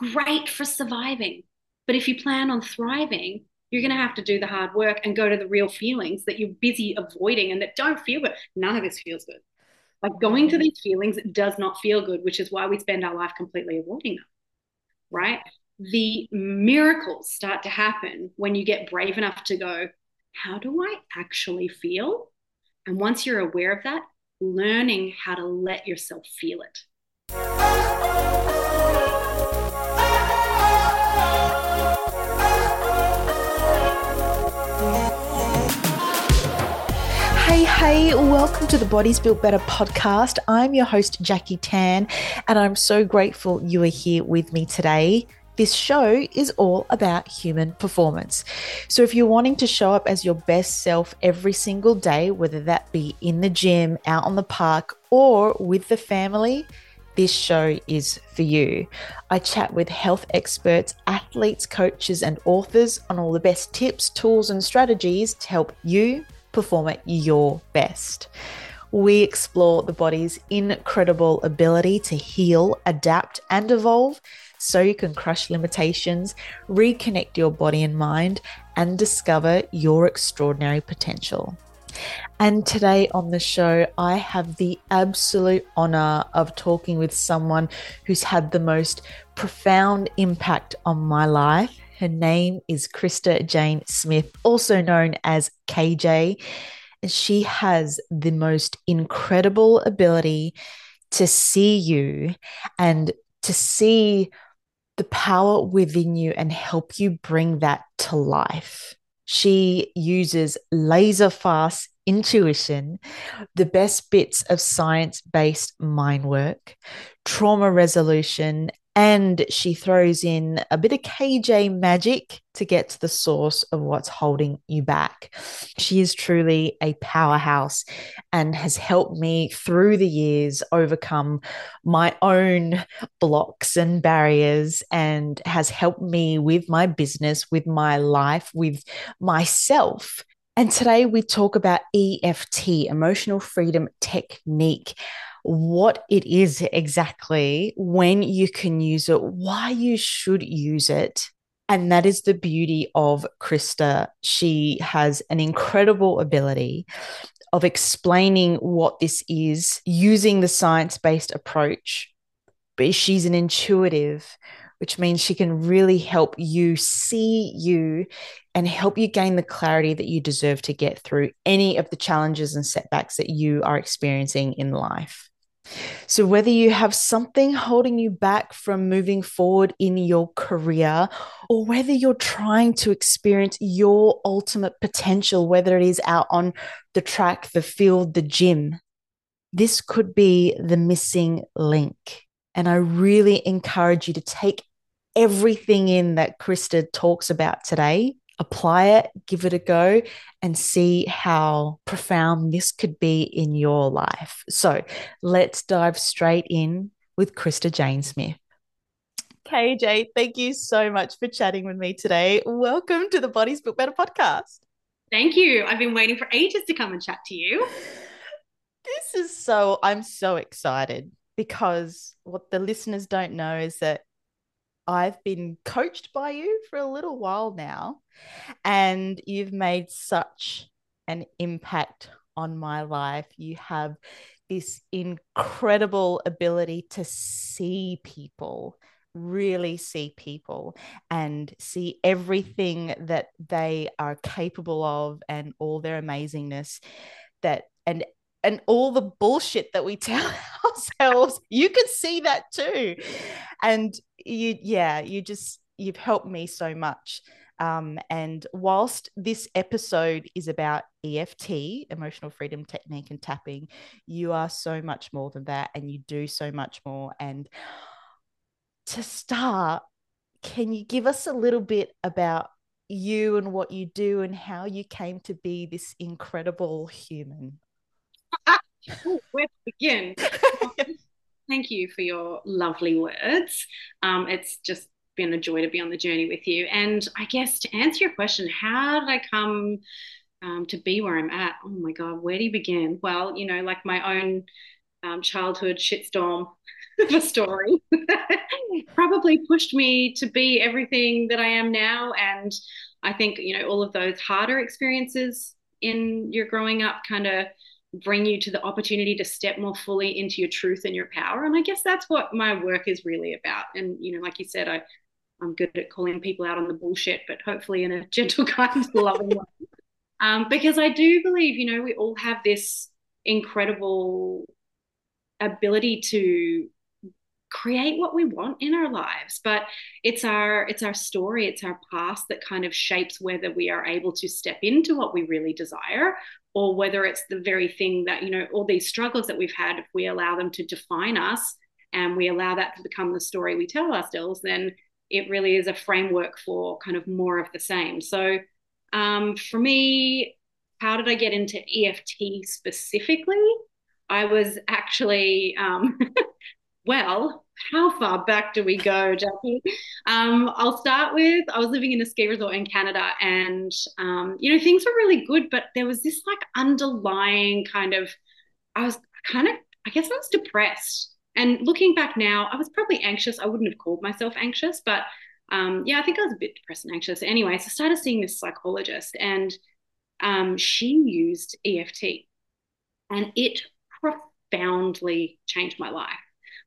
great for surviving. But if you plan on thriving, you're going to have to do the hard work and go to the real feelings that you're busy avoiding and that don't feel good. None of this feels good. Like going to these feelings does not feel good, which is why we spend our life completely avoiding them, right? The miracles start to happen when you get brave enough to go, how do I actually feel? And once you're aware of that, learning how to let yourself feel it. Hey, welcome to the Bodies Built Better podcast. I'm your host, Jackie Tann, and I'm so grateful you are here with me today. This show is all about human performance. So, if you're wanting to show up as your best self every single day, whether that be in the gym, out on the park, or with the family, this show is for you. I chat with health experts, athletes, coaches, and authors on all the best tips, tools, and strategies to help you perform at your best. We explore the body's incredible ability to heal, adapt, and evolve so you can crush limitations, reconnect your body and mind, and discover your extraordinary potential. And today on the show, I have the absolute honor of talking with someone who's had the most profound impact on my life her name is Krista Jane Smith, also known as KJ. She has the most incredible ability to see you and to see the power within you and help you bring that to life. She uses laser fast intuition, the best bits of science based mind work, trauma resolution, and she throws in a bit of KJ magic to get to the source of what's holding you back. She is truly a powerhouse and has helped me through the years overcome my own blocks and barriers and has helped me with my business, with my life, with myself. And today we talk about EFT, emotional freedom technique what it is exactly, when you can use it, why you should use it. And that is the beauty of Krista. She has an incredible ability of explaining what this is using the science based approach. But she's an intuitive, which means she can really help you see you and help you gain the clarity that you deserve to get through any of the challenges and setbacks that you are experiencing in life. So, whether you have something holding you back from moving forward in your career, or whether you're trying to experience your ultimate potential, whether it is out on the track, the field, the gym, this could be the missing link. And I really encourage you to take everything in that Krista talks about today apply it, give it a go, and see how profound this could be in your life. So let's dive straight in with Krista Jane Smith. KJ, thank you so much for chatting with me today. Welcome to the Bodies Built Better podcast. Thank you. I've been waiting for ages to come and chat to you. This is so, I'm so excited because what the listeners don't know is that I've been coached by you for a little while now, and you've made such an impact on my life. You have this incredible ability to see people, really see people, and see everything that they are capable of and all their amazingness that and and all the bullshit that we tell ourselves you can see that too and you yeah you just you've helped me so much um, and whilst this episode is about EFT, emotional freedom technique and tapping, you are so much more than that and you do so much more. And to start, can you give us a little bit about you and what you do and how you came to be this incredible human? Where to begin? Thank you for your lovely words. Um, it's just been a joy to be on the journey with you. And I guess to answer your question, how did I come um, to be where I'm at? Oh my God, where do you begin? Well, you know, like my own um, childhood shitstorm of a story. Probably pushed me to be everything that I am now. And I think, you know, all of those harder experiences in your growing up kind of bring you to the opportunity to step more fully into your truth and your power. And I guess that's what my work is really about. And, you know, like you said, I, I'm good at calling people out on the bullshit, but hopefully in a gentle, kind, loving way. Um, because I do believe, you know, we all have this incredible ability to create what we want in our lives but it's our it's our story it's our past that kind of shapes whether we are able to step into what we really desire or whether it's the very thing that you know all these struggles that we've had if we allow them to define us and we allow that to become the story we tell ourselves then it really is a framework for kind of more of the same. So um, for me how did i get into eft specifically? I was actually um, well, how far back do we go, Jackie? Um, I'll start with I was living in a ski resort in Canada, and um, you know things were really good, but there was this like underlying kind of I was kind of I guess I was depressed. And looking back now, I was probably anxious. I wouldn't have called myself anxious, but um, yeah, I think I was a bit depressed and anxious. Anyway, so I started seeing this psychologist, and um, she used EFT, and it profoundly changed my life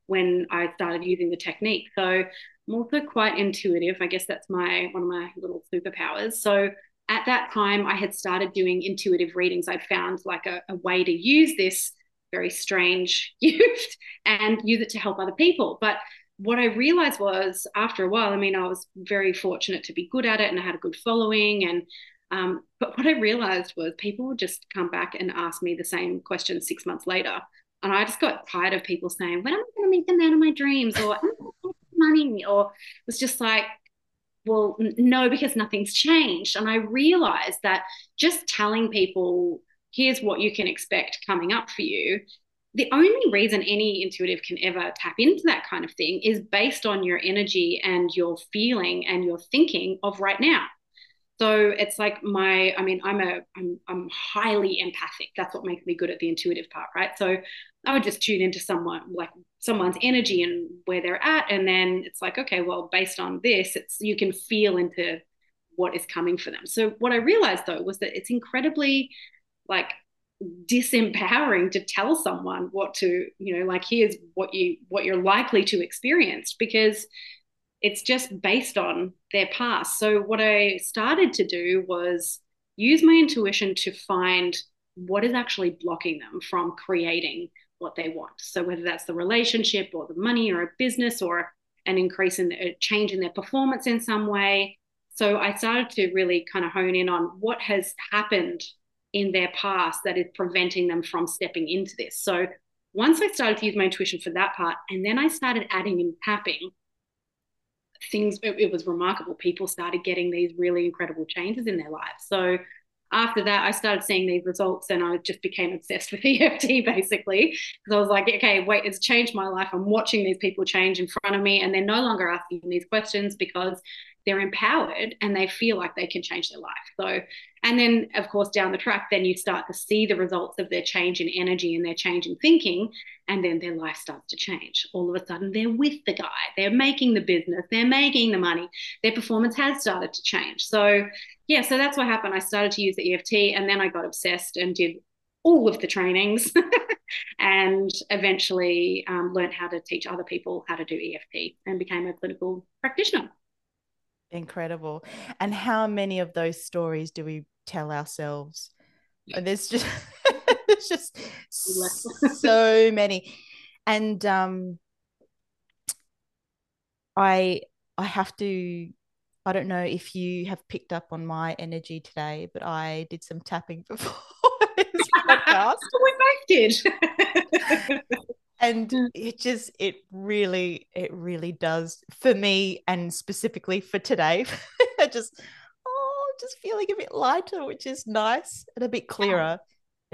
when I started using the technique. So I'm also quite intuitive. I guess that's my one of my little superpowers. So at that time, I had started doing intuitive readings. I'd found like a, a way to use this very strange gift and use it to help other people. But what I realized was after a while, I mean, I was very fortunate to be good at it and I had a good following. And um, but what I realized was people would just come back and ask me the same question six months later. And I just got tired of people saying, when am I going to make the man of my dreams? Or money? Or was just like, well, no, because nothing's changed. And I realized that just telling people, here's what you can expect coming up for you, the only reason any intuitive can ever tap into that kind of thing is based on your energy and your feeling and your thinking of right now. So it's like my, I mean, I'm a, I'm, I'm highly empathic. That's what makes me good at the intuitive part, right? So I would just tune into someone, like someone's energy and where they're at, and then it's like, okay, well, based on this, it's you can feel into what is coming for them. So what I realized though was that it's incredibly like disempowering to tell someone what to, you know, like here's what you what you're likely to experience because it's just based on their past. So what I started to do was use my intuition to find what is actually blocking them from creating what they want. So whether that's the relationship or the money or a business or an increase in a change in their performance in some way. So I started to really kind of hone in on what has happened in their past that is preventing them from stepping into this. So once I started to use my intuition for that part, and then I started adding in tapping, things it, it, was remarkable. People started getting these really incredible changes in their lives. So after that i started seeing these results and i just became obsessed with eft basically. Because i was like okay wait it's changed my life. I'm watching these people change in front of me and they're no longer asking these questions because they're empowered and they feel like they can change their life. So, and then of course, down the track, then you start to see the results of their change in energy and their change in thinking, and then their life starts to change. All of a sudden, they're with the guy, they're making the business, they're making the money, their performance has started to change. So, yeah, so that's what happened. I started to use the EFT and then I got obsessed and did all of the trainings and eventually um, learned how to teach other people how to do EFT and became a clinical practitioner. Incredible. And how many of those stories do we tell ourselves? There's just there's just so many. And um I I have to I don't know if you have picked up on my energy today, but I did some tapping before this podcast. we both did and mm. it just it really it really does for me and specifically for today just oh just feeling a bit lighter which is nice and a bit clearer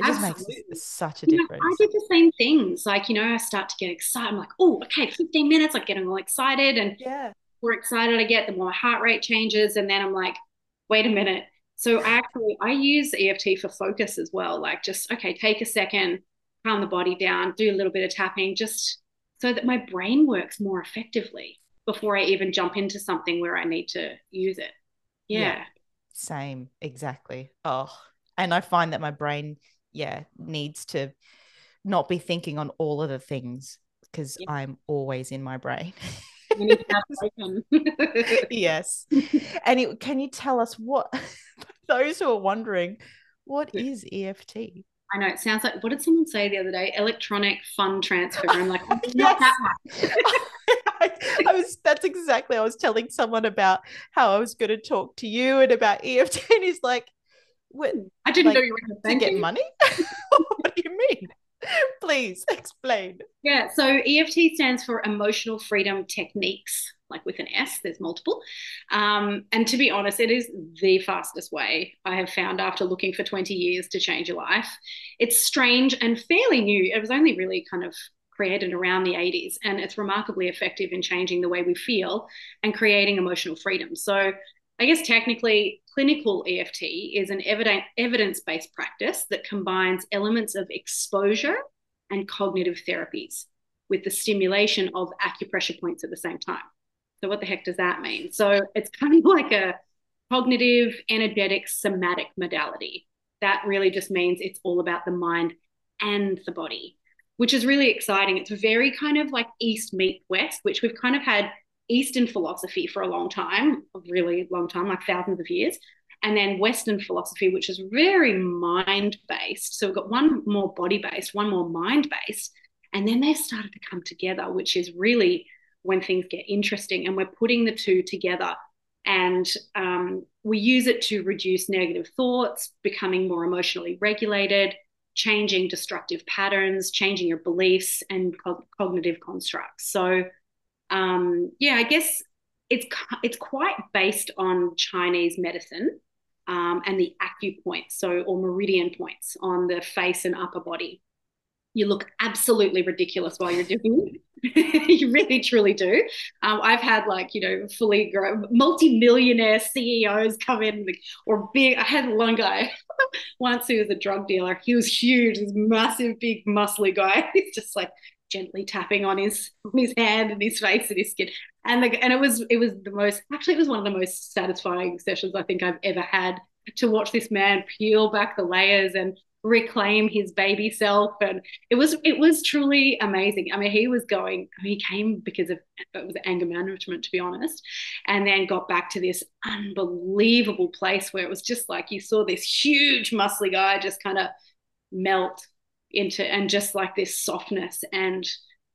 it just Absolutely. makes such a you difference. Know, I did the same things. Like, you know, I start to get excited. I'm like, oh, okay, 15 minutes, like getting all excited. And yeah, more excited I get, the more my heart rate changes. And then I'm like, wait a minute. So actually I use EFT for focus as well. Like just, okay, take a second, calm the body down, do a little bit of tapping, just so that my brain works more effectively before I even jump into something where I need to use it. Yeah. yeah. Same, exactly. Oh, and I find that my brain, yeah, needs to not be thinking on all of the things because yeah. I'm always in my brain. yes. And it, can you tell us what those who are wondering, what is EFT? I know it sounds like what did someone say the other day? Electronic fund transfer. I'm like, oh, not that I, I, was that's exactly I was telling someone about how I was going to talk to you and about EFT and he's like what I didn't like, know you were going to get money. what do you mean? Please explain. Yeah, so EFT stands for Emotional Freedom Techniques, like with an S, there's multiple. Um, and to be honest, it is the fastest way I have found after looking for 20 years to change your life. It's strange and fairly new. It was only really kind of created around the 80s, and it's remarkably effective in changing the way we feel and creating emotional freedom. So I guess technically, clinical EFT is an evidence based practice that combines elements of exposure and cognitive therapies with the stimulation of acupressure points at the same time. So, what the heck does that mean? So, it's kind of like a cognitive, energetic, somatic modality. That really just means it's all about the mind and the body, which is really exciting. It's very kind of like East meet West, which we've kind of had Eastern philosophy for a long time, a really long time, like thousands of years, and then Western philosophy, which is very mind based. So we've got one more body based, one more mind based, and then they've started to come together, which is really when things get interesting. And we're putting the two together, and um, we use it to reduce negative thoughts, becoming more emotionally regulated. Changing destructive patterns, changing your beliefs and co- cognitive constructs. So, um, yeah, I guess it's it's quite based on Chinese medicine um, and the acupoints, so or meridian points on the face and upper body. You look absolutely ridiculous while you're doing it. you really truly do. Um, I've had like you know fully grown multi-millionaire CEOs come in or big. I had one guy once who was a drug dealer. He was huge, this massive, big, muscly guy. He's just like gently tapping on his on his hand and his face and his skin. And the, and it was it was the most actually it was one of the most satisfying sessions I think I've ever had to watch this man peel back the layers and reclaim his baby self and it was it was truly amazing i mean he was going he came because of it was anger management to be honest and then got back to this unbelievable place where it was just like you saw this huge muscly guy just kind of melt into and just like this softness and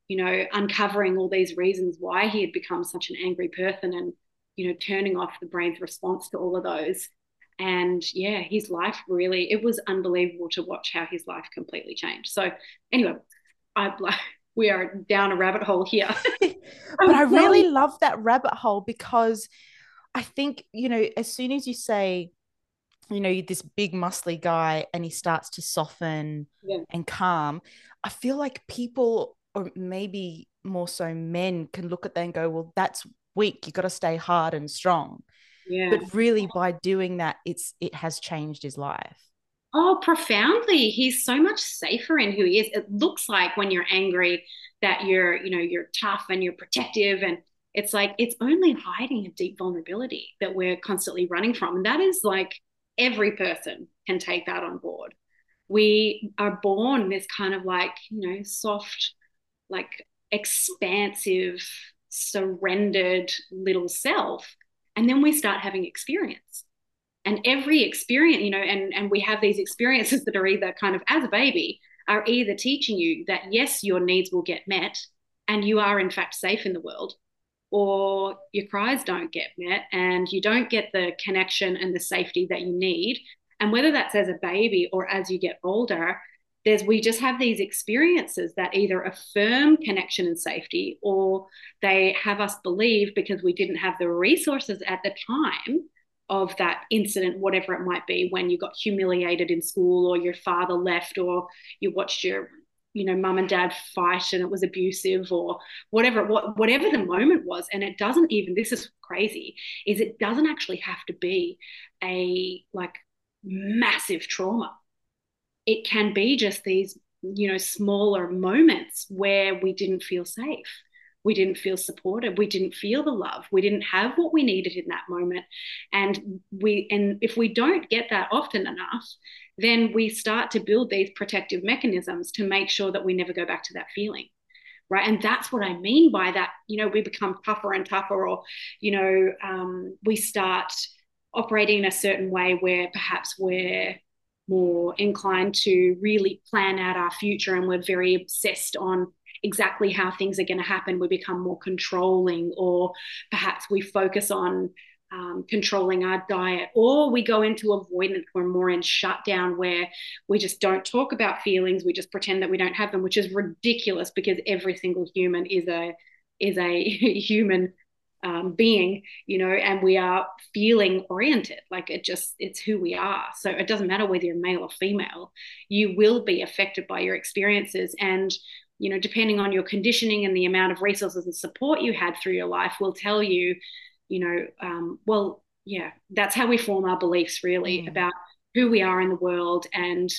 you know uncovering all these reasons why he had become such an angry person and you know turning off the brain's response to all of those. And yeah his life really it was unbelievable to watch how his life completely changed. So anyway i like we are down a rabbit hole here. But i really love that rabbit hole because i think you know as soon as you say you know this big muscly guy and he starts to soften yeah. and calm. I feel like people or maybe more so men can look at that and go well that's weak. You got to stay hard and strong. Yeah. but really by doing that it's it has changed his life. Oh profoundly. He's so much safer in who he is. It looks like when you're angry that you're you know you're tough and you're protective and it's like it's only hiding a deep vulnerability that we're constantly running from. And that is like every person can take that on board. We are born this kind of like, you know, soft, like expansive, surrendered little self. And then we start having experience. And every experience, you know, and, and we have these experiences that are either kind of as a baby, are either teaching you that yes, your needs will get met and you are in fact safe in the world, or your cries don't get met and you don't get the connection and the safety that you need. And whether that's as a baby or as you get older, there's we just have these experiences that either affirm connection and safety or they have us believe because we didn't have the resources at the time of that incident, whatever it might be, when you got humiliated in school or your father left or you watched your you know mum and dad fight and it was abusive or whatever what, whatever the moment was and it doesn't even this is crazy is it doesn't actually have to be a like massive trauma it can be just these you know, smaller moments where we didn't feel safe. We didn't feel supported. We didn't feel the love. We didn't have what we needed in that moment. And we and if we don't get that often enough, then we start to build these protective mechanisms to make sure that we never go back to that feeling right? And that's what i mean by that you know we become tougher and tougher or you know um, we start operating in a certain way where perhaps we're more inclined to really plan out our future and we're very obsessed on exactly how things are going to happen. We become more controlling or perhaps we focus on um, controlling our diet, or we go into avoidance, we're more in shutdown where we just don't talk about feelings, we just pretend that we don't have them, which is ridiculous because every single human is a is a human um, being, you know, and we are feeling oriented. Like it just, it's who we are. So it doesn't matter whether you're male or female, you will be affected by your experiences. And, you know, depending on your conditioning and the amount of resources and support you had through your life, will tell you you know, um, well, yeah, that's how we form our beliefs really mm. about who we are in the world and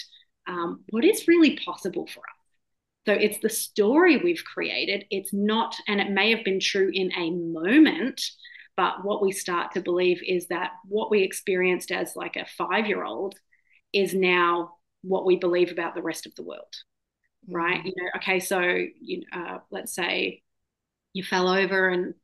um, what is really possible for us. So it's the story we've created. It's not, and it may have been true in a moment, but what we start to believe is that what we experienced as like a five year old is now what we believe about the rest of the world. Right. Mm. You know, okay, so, you uh, let's say you fell over and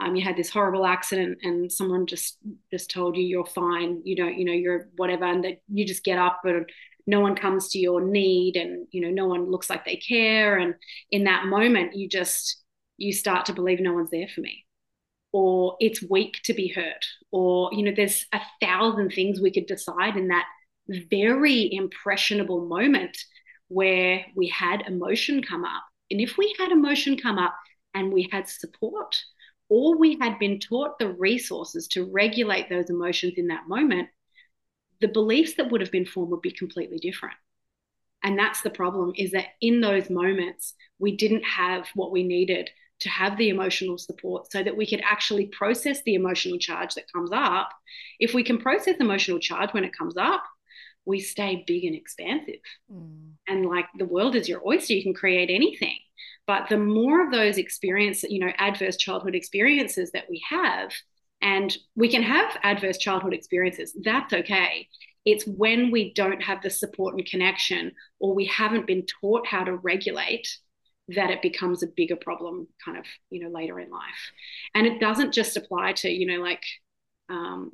um, you had this horrible accident and someone just just told you you're fine you don't you know you're whatever and that you just get up and no one comes to your need and you know no one looks like they care. And in that moment you just you start to believe no one's there for me. Or it's weak to be hurt. Or you know there's a thousand things we could decide in that very impressionable moment where we had emotion come up. And if we had emotion come up and we had support or we had been taught the resources to regulate those emotions in that moment, the beliefs that would have been formed would be completely different. And that's the problem is that in those moments, we didn't have what we needed to have the emotional support so that we could actually process the emotional charge that comes up. If we can process emotional charge when it comes up, we stay big and expansive. Mm. And like the world is your oyster, you can create anything. But the more of those experiences, you know, adverse childhood experiences that we have, and we can have adverse childhood experiences, that's okay. It's when we don't have the support and connection, or we haven't been taught how to regulate, that it becomes a bigger problem kind of, you know, later in life. And it doesn't just apply to, you know, like, um,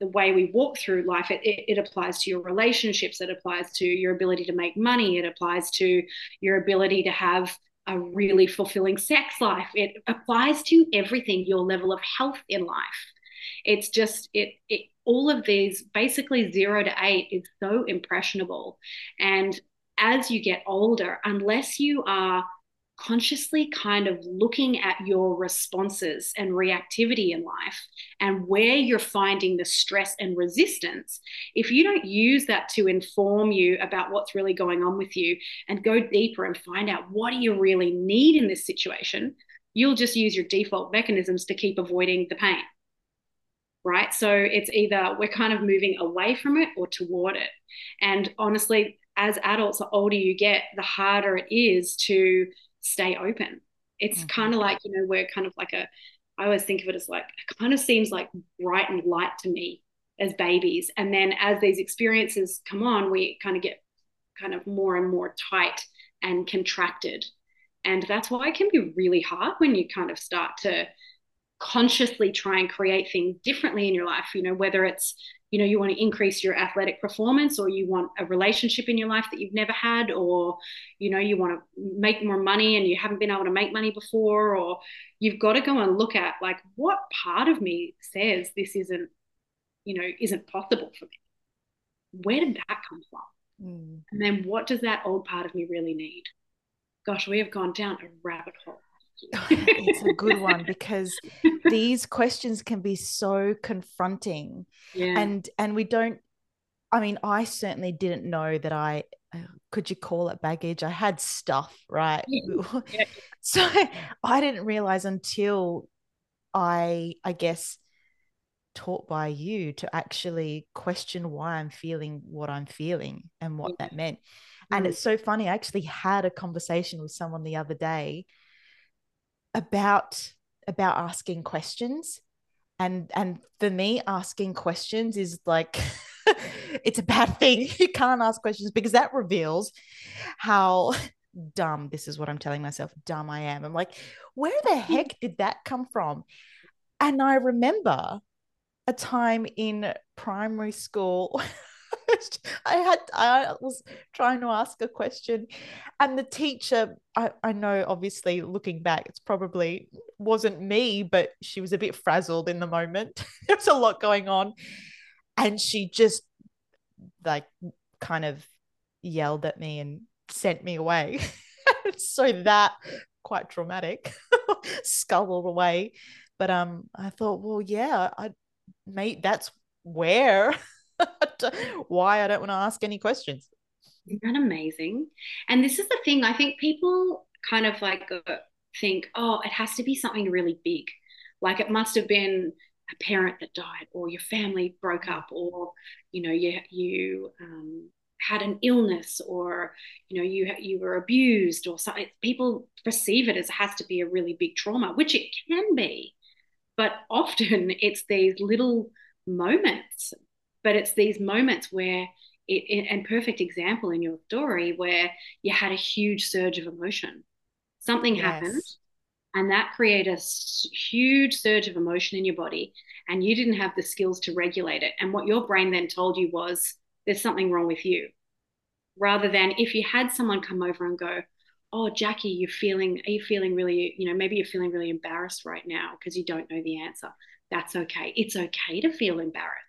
the way we walk through life it, it, it, applies to your relationships it applies to your ability to make money it applies to your ability to have a really fulfilling sex life. It applies to everything, your level of health in life. It's just it, it all of these basically zero to eight is so impressionable. And as you get older, unless you are consciously kind of looking at your responses and reactivity in life and where you're finding the stress and resistance, if you don't use that to inform you about what's really going on with you and go deeper and find out what do you really need in this situation, you'll just use your default mechanisms to keep avoiding the pain. Right. So it's either we're kind of moving away from it or toward it. And honestly, as adults, the older you get, the harder it is to stay open. It's mm-hmm. kind of like, you know, we're kind of like a, I always think of it as like, it kind of seems like bright and light to me as babies. And then as these experiences come on, we kind of get kind of more and more tight and contracted. And that's why it can be really hard when you kind of start to consciously try and create things differently in your life, you know, whether it's you know you want to increase your athletic performance or you want a relationship in your life that you've never had or you know you want to make more money and you haven't been able to make money before or you've got to go and look at like what part of me says this isn't you know isn't possible for me? Where did that come from? Mm. and then what does that old part of me really need? Gosh we have gone down a rabbit hole it's a good one because these questions can be so confronting yeah. and and we don't i mean i certainly didn't know that i uh, could you call it baggage i had stuff right yeah. Yeah. so i didn't realize until i i guess taught by you to actually question why i'm feeling what i'm feeling and what that meant And it's so funny. I actually had a conversation with someone the other day about about asking questions. And and for me, asking questions is like it's a bad thing. You can't ask questions because that reveals how dumb this is what I'm telling myself, dumb I am. I'm like, where the heck did that come from? And I remember a time in primary school I had I was trying to ask a question. And the teacher I, I know obviously looking back it's probably wasn't me but she was a bit frazzled in the moment. There was a lot going on. And she just like kind of yelled at me and sent me away. So that quite traumatic scuttled away. But um I thought well yeah I mate that's where why I don't want to ask any questions. Isn't that amazing? And this is the thing, I think people kind of like uh, think, oh, it has to be something really big. Like it must have been a parent that died, or your family broke up, or you know, you you um, had an illness, or you know, you you were abused, or something. People perceive it as it has to be a really big trauma, which it can be, but often it's these little moments but it's these moments where it, and perfect example in your story where you had a huge surge of emotion. Something yes. happened and that created a huge surge of emotion in your body and you didn't have the skills to regulate it. And what your brain then told you was there's something wrong with you. Rather than if you had someone come over and go oh jackie you're feeling are you feeling really you know maybe you're feeling really embarrassed right now because you don't know the answer. That's okay. It's okay to feel embarrassed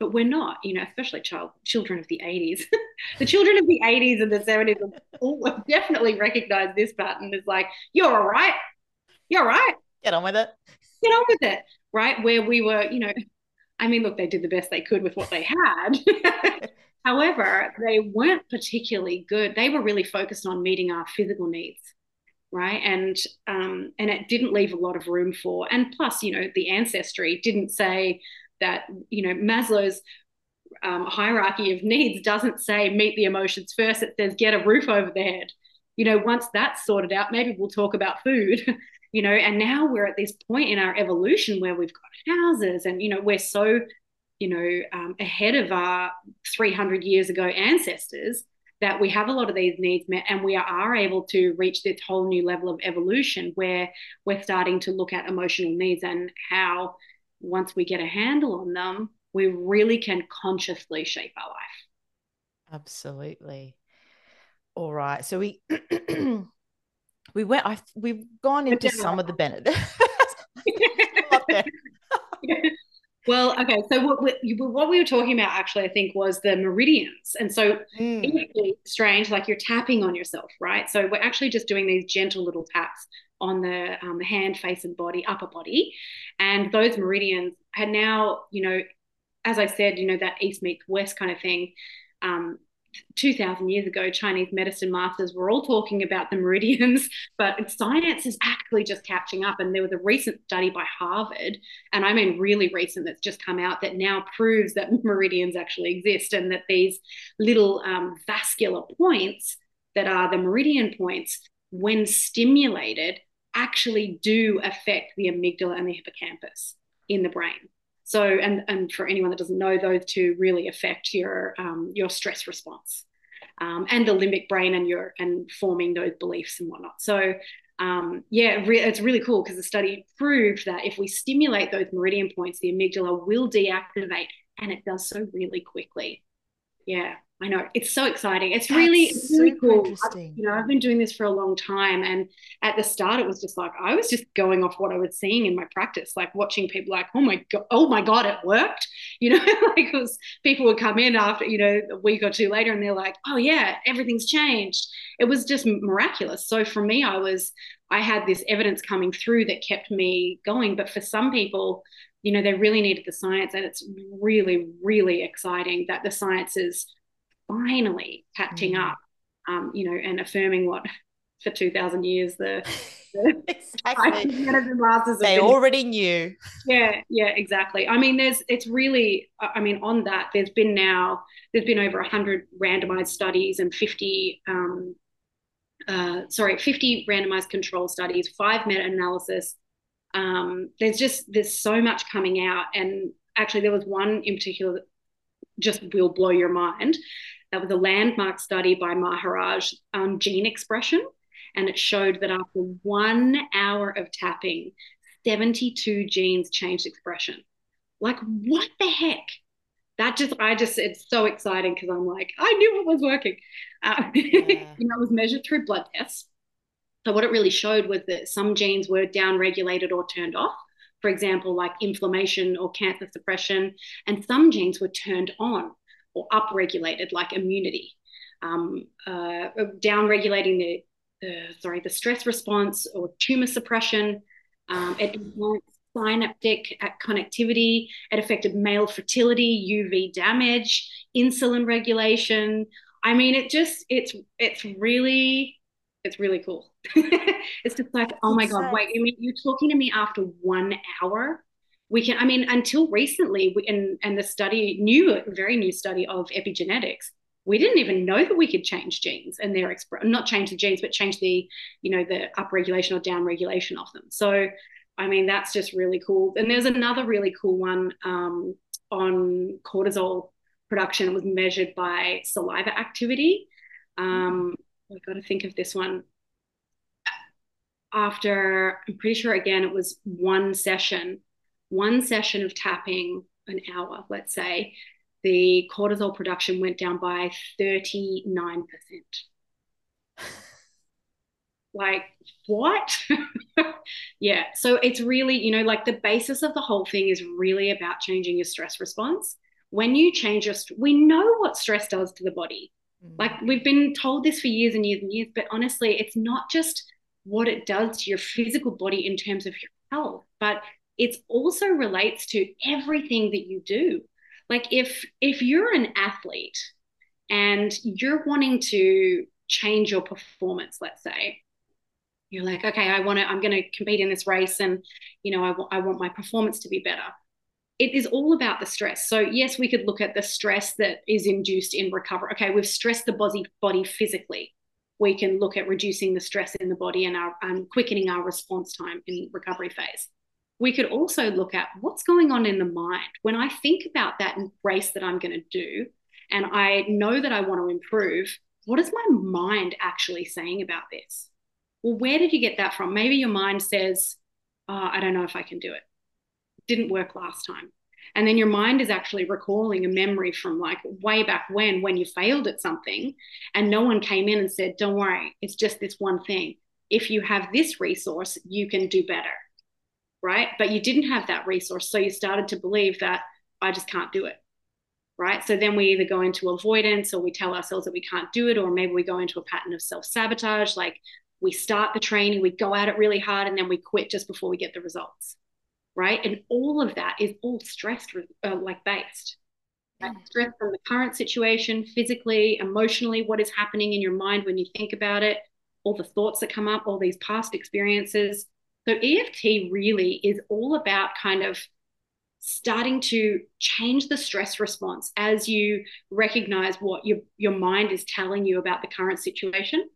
but we're not, you know, especially child children of the 80s. the children of the 80s and the 70s will definitely recognize this pattern as like, you're all right. You're all right. Get on with it. Get on with it. Right. Where we were, you know, I mean, look, they did the best they could with what they had. However, they weren't particularly good. They were really focused on meeting our physical needs right and um, and it didn't leave a lot of room for and plus you know the ancestry didn't say that you know Maslow's um, hierarchy of needs doesn't say meet the emotions first. It says get a roof over the head. You know, once that's sorted out, maybe we'll talk about food. you know, and now we're at this point in our evolution where we've got houses, and you know, we're so you know um, ahead of our 300 years ago ancestors that we have a lot of these needs met and we are able to reach this whole new level of evolution where we're starting to look at emotional needs and how once we get a handle on them, we really can consciously shape our life. Absolutely. All right. So we we went I we've gone into some of the benefits. well, okay. So what we, what we were talking about actually, I think, was the meridians, and so mm. it's strange, like you're tapping on yourself, right? So we're actually just doing these gentle little taps on the um, hand, face, and body, upper body. And those meridians had now, you know, as I said, you know, that east meets west kind of thing. Um, 2000 years ago, Chinese medicine masters were all talking about the meridians, but science is actually just catching up. And there was a recent study by Harvard, and I mean really recent, that's just come out that now proves that meridians actually exist and that these little um, vascular points that are the meridian points, when stimulated, actually do affect the amygdala and the hippocampus in the brain. So, and and for anyone that doesn't know, those two really affect your um, your stress response um, and the limbic brain and your and forming those beliefs and whatnot. So, um, yeah, re- it's really cool because the study proved that if we stimulate those meridian points, the amygdala will deactivate, and it does so really quickly. Yeah. I know it's so exciting. It's really, really cool. Interesting. I, you know, I've been doing this for a long time, and at the start, it was just like I was just going off what I was seeing in my practice, like watching people like, oh my god, oh my god, it worked. You know, like it was people would come in after you know a week or two later, and they're like, oh yeah, everything's changed. It was just miraculous. So for me, I was I had this evidence coming through that kept me going. But for some people, you know, they really needed the science, and it's really, really exciting that the science is finally catching mm. up, um, you know, and affirming what for 2000 years the, the exactly. they been, already knew yeah yeah exactly i mean there's it's really i mean on that there's been now there's been over 100 randomized studies and 50 um, uh, sorry 50 randomized control studies five meta-analysis um, there's just there's so much coming out and actually there was one in particular that just will blow your mind that was a landmark study by Maharaj on gene expression. And it showed that after one hour of tapping, 72 genes changed expression. Like, what the heck? That just, I just, it's so exciting because I'm like, I knew it was working. Uh, yeah. know, it was measured through blood tests. So, what it really showed was that some genes were downregulated or turned off. For example, like inflammation or cancer suppression, and some genes were turned on or upregulated, like immunity, um, uh, down regulating the, the, sorry the stress response or tumor suppression. Um, it influenced synaptic connectivity. It affected male fertility, UV damage, insulin regulation. I mean, it just it's it's really it's really cool. it's just like, oh my god, wait, you mean you're talking to me after one hour? We can i mean until recently we, and and the study new very new study of epigenetics we didn't even know that we could change genes and their exp- not change the genes but change the you know the upregulation or downregulation of them. So i mean that's just really cool. And there's another really cool one um, on cortisol production it was measured by saliva activity. Um, i've got to think of this one. After i'm pretty sure again it was one session one session of tapping, an hour, let's say, the cortisol production went down by 39%. like, what? yeah. So it's really, you know, like the basis of the whole thing is really about changing your stress response. When you change your, we know what stress does to the body. Mm. Like we've been told this for years and years and years, but honestly, it's not just what it does to your physical body in terms of your health, but it also relates to everything that you do. Like if if you're an athlete and you're wanting to change your performance let's say you're like okay i want to i'm going to compete in this race and you know I, w- I want my performance to be better. It is all about the stress. So yes we could look at the stress that is induced in recovery okay we've stressed the body body physically. We can look at reducing the stress in the body and our um, quickening our response time in recovery phase we could also look at what's going on in the mind. When I think about that race that I'm going to do, and I know that I want to improve, what is my mind actually saying about this? Well, where did you get that from? Maybe your mind says, oh, I don't know if I can do it. it. Didn't work last time. And then your mind is actually recalling a memory from like way back when, when you failed at something and no one came in and said, Don't worry, it's just this one thing. If you have this resource, you can do better right? But you didn't have that resource. So you started to believe that I just can't do it, right? So then we either go into avoidance or we tell ourselves that we can't do it, or maybe we go into a pattern of self sabotage. Like we start the training, we go at it really hard, and then we quit just before we get the results, right? And all of that is all stress uh, like based. Right? Stress from the current situation, physically, emotionally, what is happening in your mind when you think about it, all the thoughts that come up, all these past experiences, so EFT really is all about kind of starting to change the stress response as you recognize what your, your mind is telling you about the current situation,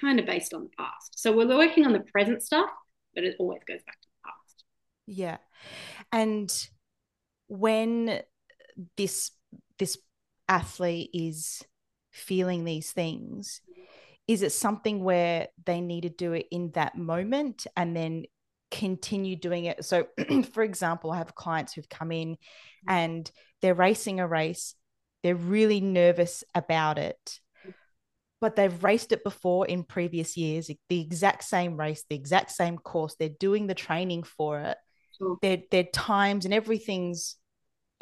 kind of based on the past. So we're working on the present stuff, but it always goes back to the past. Yeah. And when this this athlete is feeling these things, is it something where they need to do it in that moment and then continue doing it? So for example i have clients who've come in and they're racing a race they're really nervous about it but they've raced it before in previous years the exact same race the exact same course they're doing the training for it. Sure. their, their times and everything's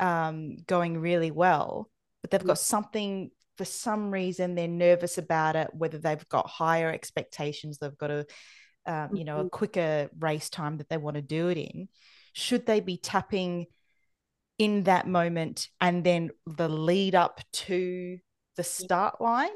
um, going really well but they've got something for some reason they're nervous about it whether they've got higher expectations they've got a um, you know a mm-hmm. quicker race time that they want to do it in should they be tapping in that moment and then the lead up to the start line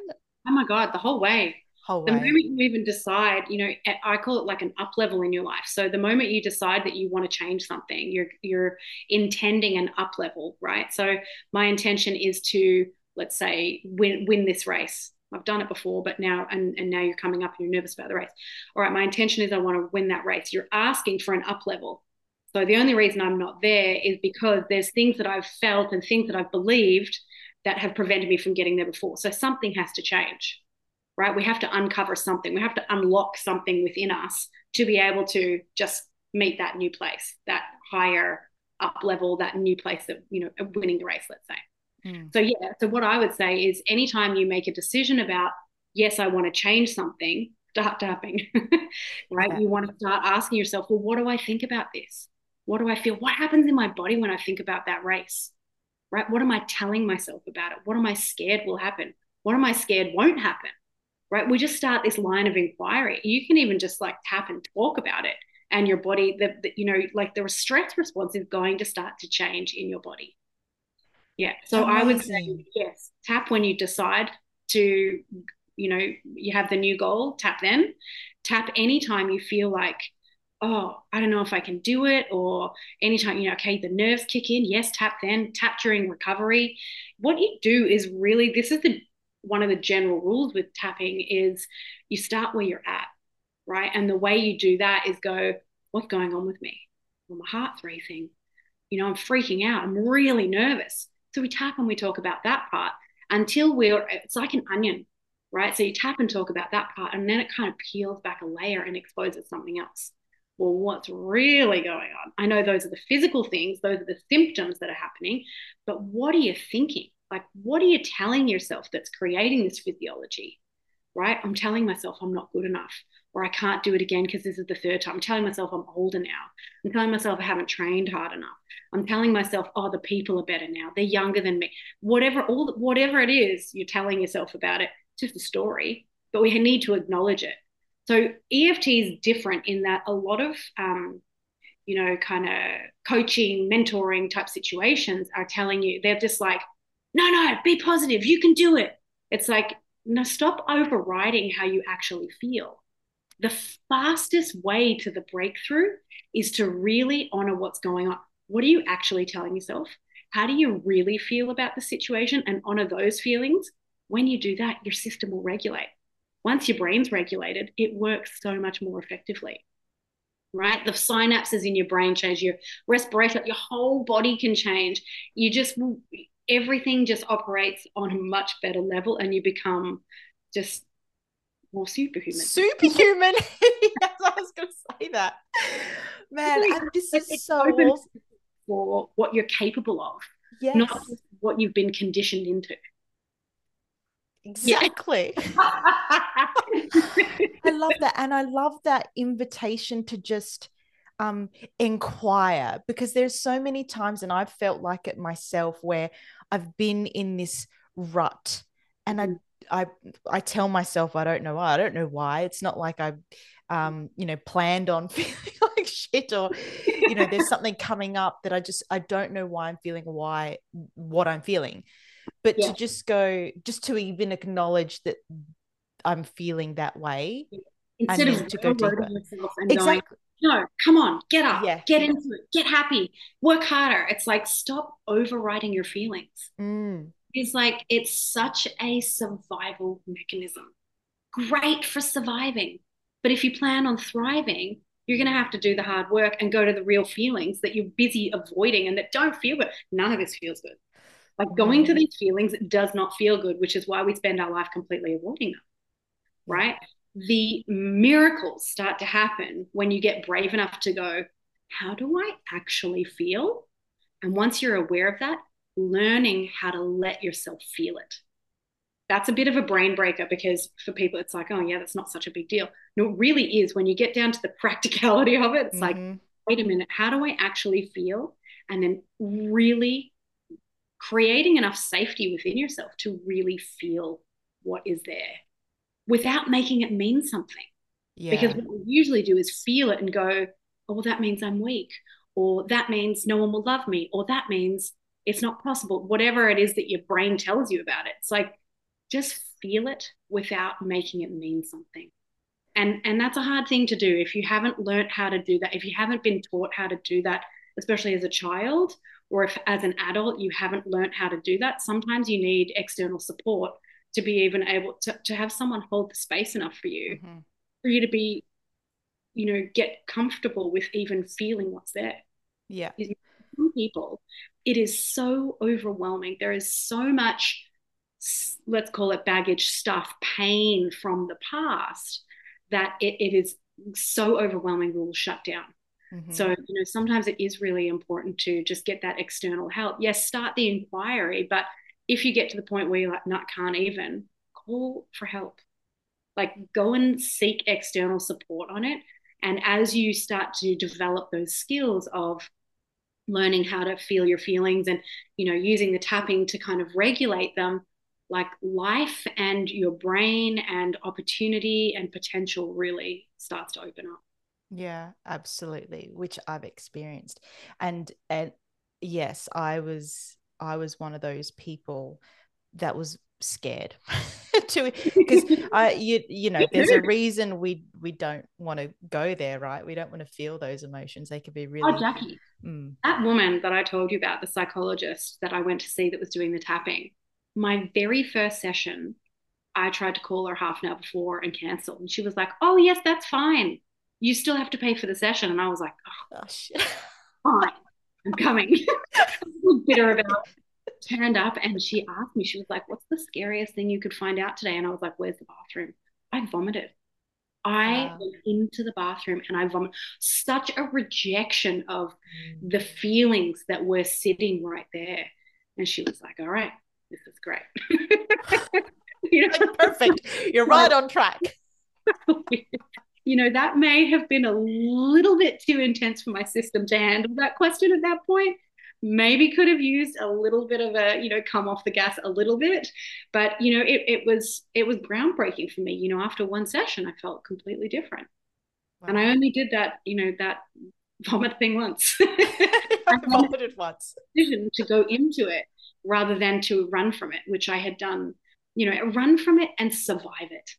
oh my god the whole way whole the way. moment you even decide, you know, I call it like an up level in your life. So the moment you decide that you want to change something, you're you're intending an up level, right? So my intention is to, let's say, win win this race. I've done it before, but now and, and now you're coming up and you're nervous about the race. All right, my intention is I want to win that race. You're asking for an up level. So the only reason I'm not there is because there's things that I've felt and things that I've believed that have prevented me from getting there before. So something has to change right? We have to uncover something. We have to unlock something within us to be able to just meet that new place, that higher up level, that new place that, you know, winning the race, let's say. Mm. So, yeah. So, what I would say is anytime you make a decision about, yes, I want to change something, start tapping, right? Yeah. You want to start asking yourself, well, what do I think about this? What do I feel? What happens in my body when I think about that race? Right? What am I telling myself about it? What am I scared will happen? What am I scared won't happen? right? We just start this line of inquiry. You can even just like tap and talk about it, and your body, the, the you know, like the stress response is going to start to change in your body. Yeah. So Amazing. I would say yes, tap when you decide to, you know, you have the new goal, tap then. Tap anytime you feel like, oh, I don't know if I can do it, or anytime, you know, okay, the nerves kick in, yes, tap then, tap during recovery. What you do is really, this is the one of the general rules with tapping is you start where you're at, right? And the way you do that is go, what's going on with me? Well, my heart's racing. You know, I'm freaking out. I'm really nervous. So we tap and we talk about that part until we're, it's like an onion, right? So you tap and talk about that part, and then it kind of peels back a layer and exposes something else. Well, what's really going on? I know those are the physical things, those are the symptoms that are happening, but what are you thinking? Like, what are you telling yourself that's creating this physiology? Right? I'm telling myself I'm not good enough, or I can't do it again because this is the third time. I'm telling myself I'm older now. I'm telling myself I haven't trained hard enough. I'm telling myself, oh, the people are better now. They're younger than me. Whatever, all whatever it is you're telling yourself about it, it's just a story. But we need to acknowledge it. So EFT is different in that a lot of um, you know, kind of coaching, mentoring type situations are telling you, they're just like, no, no, be positive. You can do it. It's like, no, stop overriding how you actually feel. The fastest way to the breakthrough is to really honor what's going on. What are you actually telling yourself? How do you really feel about the situation and honor those feelings? When you do that, your system will regulate. Once your brain's regulated, it works so much more effectively right? The synapses in your brain change, your respiration, your whole body can change. You just everything just operates on a much better level and you become just more superhuman. Superhuman. yes, I was going to say that. Man, and this is so for what you're capable of, yes. not what you've been conditioned into. Exactly. I love that. And I love that invitation to just um, inquire because there's so many times, and I've felt like it myself, where I've been in this rut and I mm-hmm. I I tell myself I don't know why. I don't know why. It's not like I um, you know, planned on feeling like shit or you know, there's something coming up that I just I don't know why I'm feeling why what I'm feeling. But yeah. to just go just to even acknowledge that I'm feeling that way. Instead of to go deeper. exactly no, come on, get up, yeah. get into it, get happy, work harder. It's like stop overriding your feelings. Mm. It's like it's such a survival mechanism. Great for surviving. But if you plan on thriving, you're going to have to do the hard work and go to the real feelings that you're busy avoiding and that don't feel good. None of this feels good. Like going to these feelings does not feel good, which is why we spend our life completely avoiding them. Right the miracles start to happen when you get brave enough to go, how do I actually feel? And once you're aware of that, learning how to let yourself feel it. That's a bit of a brain breaker because for people, it's like, oh, yeah, that's not such a big deal. No, it really is. When you get down to the practicality of it, it's mm-hmm. like, wait a minute, how do I actually feel? And then really creating enough safety within yourself to really feel what is there without making it mean something. Yeah. Because what we usually do is feel it and go, oh, well, that means I'm weak, or that means no one will love me, or that means it's not possible. Whatever it is that your brain tells you about it, it's like just feel it without making it mean something. And, and that's a hard thing to do if you haven't learned how to do that, if you haven't been taught how to do that, especially as a child, or if as an adult you haven't learned how to do that, sometimes you need external support to be even able to, to have someone hold the space enough for you, mm-hmm. for you to be, you know, get comfortable with even feeling what's there. Yeah. Some people, it is so overwhelming. There is so much, let's call it baggage stuff, pain from the past that it, it is so overwhelming we will shut down. Mm-hmm. So, you know, sometimes it is really important to just get that external help. Yes, start the inquiry, but if you get to the point where you're like, not can't even, call for help. Like go and seek external support on it. And as you start to develop those skills of learning how to feel your feelings and, you know, using the tapping to kind of regulate them, like life and your brain and opportunity and potential really starts to open up. Yeah, absolutely, which I've experienced. And and yes, I was I was one of those people that was scared to because I you you know there's a reason we we don't want to go there right? We don't want to feel those emotions. They could be really oh Jackie. Mm. that woman that I told you about the psychologist that I went to see that was doing the tapping my very first session I tried to call her half an hour before and cancel and she was like oh yes that's fine. You still have to pay for the session. And I was like oh, oh shit. fine. I'm coming. Bitter about turned up and she asked me, she was like, What's the scariest thing you could find out today? And I was like, Where's the bathroom? I vomited. I wow. went into the bathroom and I vomited. Such a rejection of mm. the feelings that were sitting right there. And she was like, All right, this is great. you know, perfect. You're right on track. you know, that may have been a little bit too intense for my system to handle that question at that point maybe could have used a little bit of a you know come off the gas a little bit but you know it, it was it was groundbreaking for me. You know after one session i felt completely different. Wow. and i only did that you know that vomit thing once. I vomited once. decision to go into it rather than to run from it which i had done you know run from it and survive it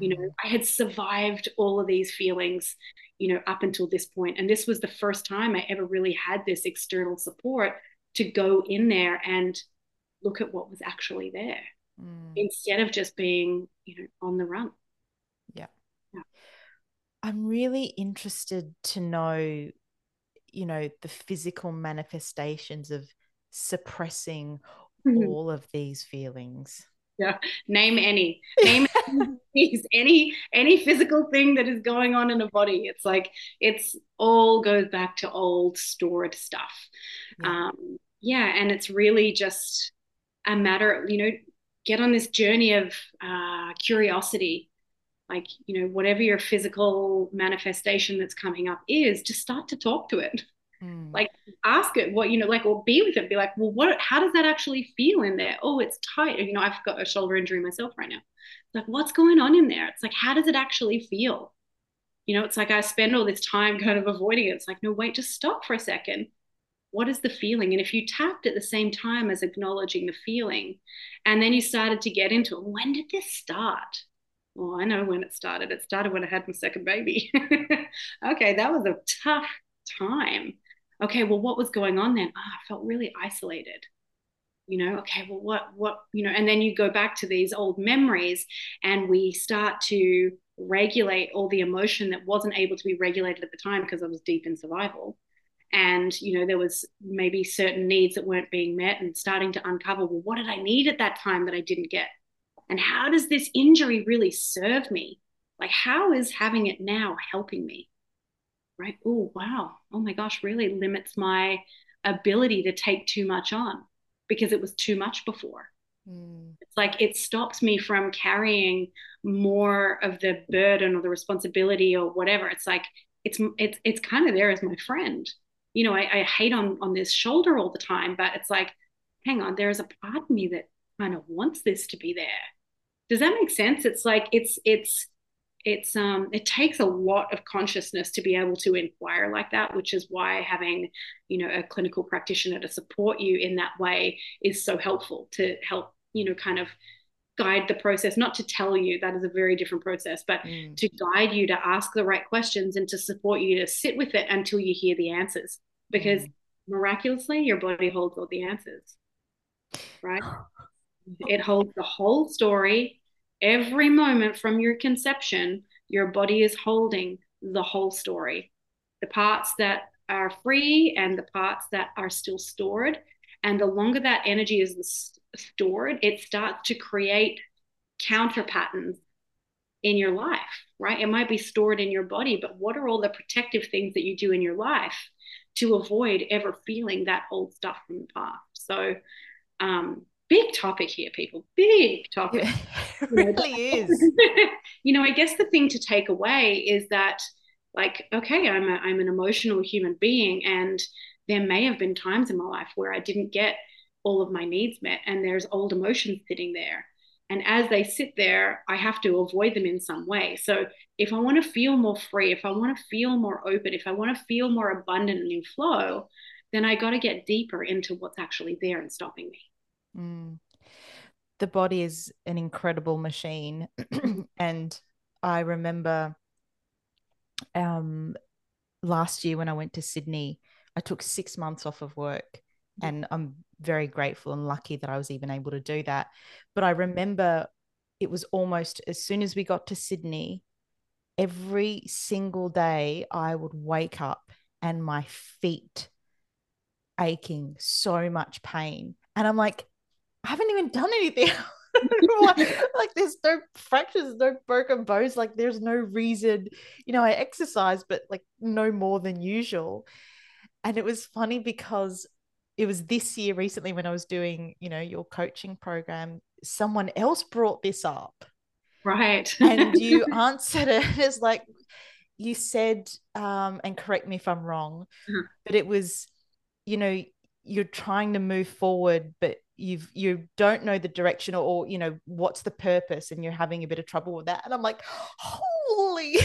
you know, mm. I had survived all of these feelings, you know, up until this point. And this was the first time I ever really had this external support to go in there and look at what was actually there mm. instead of just being, you know, on the run. Yeah. yeah. I'm really interested to know, you know, the physical manifestations of suppressing mm-hmm. all of these feelings. Yeah. Name any. Name any any any physical thing that is going on in a body. It's like it's all goes back to old stored stuff. Yeah. Um, yeah, and it's really just a matter, of, you know, get on this journey of uh, curiosity like you know whatever your physical manifestation that's coming up is just start to talk to it Mm. Like ask it what, you know, like, or be with it, be like, well, what, how does that actually feel in there? Oh, it's tight. You know, I've got a shoulder injury myself right now. Like, what's going on in there? It's like, how does it actually feel? You know, it's like I spend all this time kind of avoiding it. It's like, no, wait, just stop for a second. What is the feeling? And if you tapped at the same time as acknowledging the feeling, and then you started to get into it, when did this start? Oh, I know when it started. It started when I had my second baby. okay, that was a tough time okay, well, what was going on then? Oh, I felt really isolated. You know, okay, well, what, what, you know, and then you go back to these old memories and we start to regulate all the emotion that wasn't able to be regulated at the time because I was deep in survival. And, you know, there was maybe certain needs that weren't being met and starting to uncover, well, what did I need at that time that I didn't get? And how does this injury really serve me? Like, how is having it now helping me? Right? Oh, wow. Oh my gosh, really limits my ability to take too much on because it was too much before. Mm. It's like it stops me from carrying more of the burden or the responsibility or whatever. It's like it's it's it's kind of there as my friend. You know, I, I hate on on this shoulder all the time, but it's like, hang on, there is a part of me that kind of wants this to be there. Does that make sense? It's like it's it's it's um it takes a lot of consciousness to be able to inquire like that which is why having you know a clinical practitioner to support you in that way is so helpful to help you know kind of guide the process, not to tell you that is a very different process, but mm. to guide you to ask the right questions and to support you to sit with it until you hear the answers. Because mm. miraculously, your body holds all the answers, right? it holds the whole story. Every moment from your conception, your body is holding the whole story. The parts that are free and the parts that are still stored. And the longer that energy is stored, it starts to create counter patterns in your life, right? It might be stored in your body, but what are all the protective things that you do in your life to avoid ever feeling that old stuff from the past? So, um, big topic here, people. Big topic. it really is. you know, I guess the thing to take away is that, like, okay, I'm a, I'm an emotional human being, and there may have been times in my life where I didn't get all of my needs met and there's old emotions sitting there and as they sit there i have to avoid them in some way so if i want to feel more free if i want to feel more open if i want to feel more abundant and in flow then i got to get deeper into what's actually there and stopping me mm. the body is an incredible machine and i remember um last year when i went to sydney i took six months off of work and I'm very grateful and lucky that I was even able to do that. But I remember it was almost as soon as we got to Sydney, every single day I would wake up and my feet aching, so much pain. And I'm like, I haven't even done anything. like there's no fractures, no broken bones. Like there's no reason, you know, I exercise, but like no more than usual. And it was funny because it was this year recently when I was doing, you know, your coaching program, someone else brought this up. Right. and you answered it as like you said, um, and correct me if I'm wrong, uh-huh. but it was, you know, you're trying to move forward, but you've you don't know the direction or, or you know what's the purpose and you're having a bit of trouble with that and i'm like holy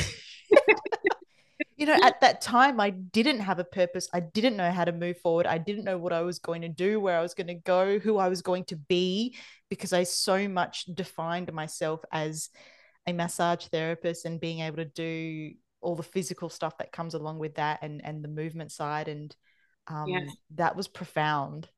you know, at that time, I didn't have a purpose. I didn't know how to move forward. I didn't know what I was going to do, where I was going to go, who I was going to be, because I so much defined myself as a massage therapist and being able to do all the physical stuff that comes along with that and and the movement side and um, yeah. that was profound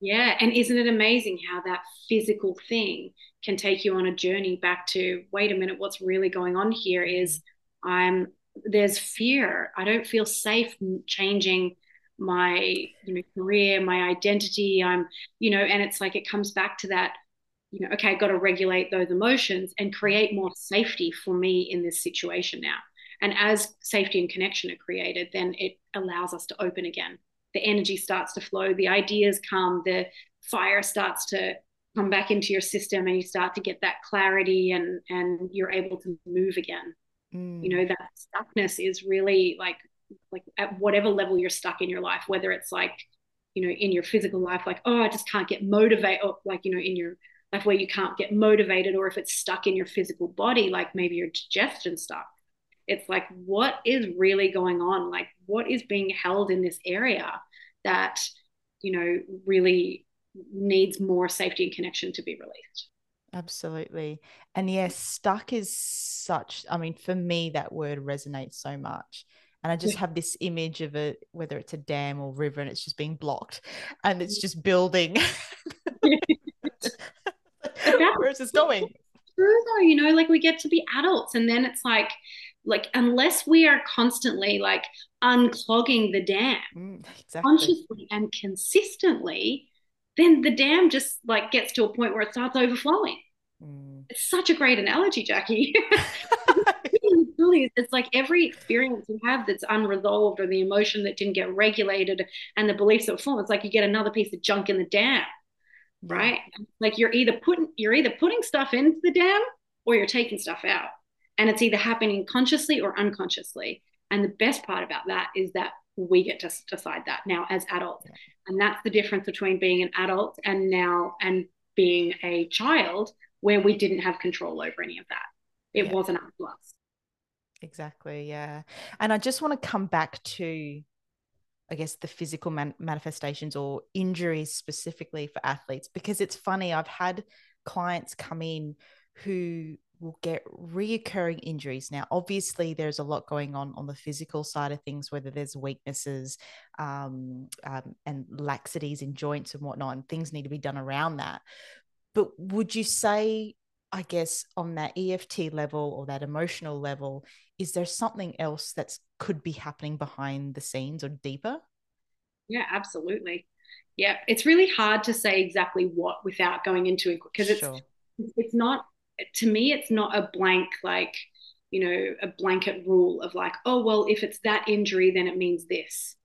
yeah and isn't it amazing how that physical thing can take you on a journey back to wait a minute what's really going on here is i'm there's fear. I don't feel safe changing my you know career, my identity. I'm you know, and it's like it comes back to that. You know, okay, I've got to regulate those emotions and create more safety for me in this situation now. And as safety and connection are created, then it allows us to open again. The energy starts to flow, the ideas come, the fire starts to come back into your system, and you start to get that clarity, and and you're able to move again. Mm. You know, that stuckness is really like like at whatever level you're stuck in your life, whether it's like, you know, in your physical life, like, oh, I just can't get motivated, or like, you know, in your life where you can't get motivated, or if it's stuck in your physical body, like maybe your digestion stuff. It's like, what is really going on? Like, what is being held in this area that, you know, really needs more safety and connection to be released? Absolutely. And yes, stuck is such, I mean, for me, that word resonates so much. And I just have this image of it, whether it's a dam or river, and it's just being blocked and it's just building. Where is this going? True though, you know, like we get to be adults, and then it's like, like unless we are constantly like unclogging the dam mm, exactly. consciously and consistently, then the dam just like gets to a point where it starts overflowing. Mm. It's such a great analogy, Jackie. it's like every experience you have that's unresolved or the emotion that didn't get regulated and the beliefs that formed, it's like you get another piece of junk in the dam, right? Like you're either putting you're either putting stuff into the dam or you're taking stuff out. And it's either happening consciously or unconsciously. And the best part about that is that we get to decide that now as adults. And that's the difference between being an adult and now and being a child where we didn't have control over any of that. It yeah. wasn't up to us. Exactly. Yeah. And I just want to come back to, I guess, the physical man- manifestations or injuries specifically for athletes, because it's funny. I've had clients come in who will get reoccurring injuries. Now, obviously, there's a lot going on on the physical side of things, whether there's weaknesses um, um, and laxities in joints and whatnot, and things need to be done around that. But would you say, I guess, on that EFT level or that emotional level, is there something else that could be happening behind the scenes or deeper? Yeah, absolutely. Yeah, it's really hard to say exactly what without going into it because it's sure. it's not to me, it's not a blank, like, you know, a blanket rule of like, oh, well, if it's that injury, then it means this.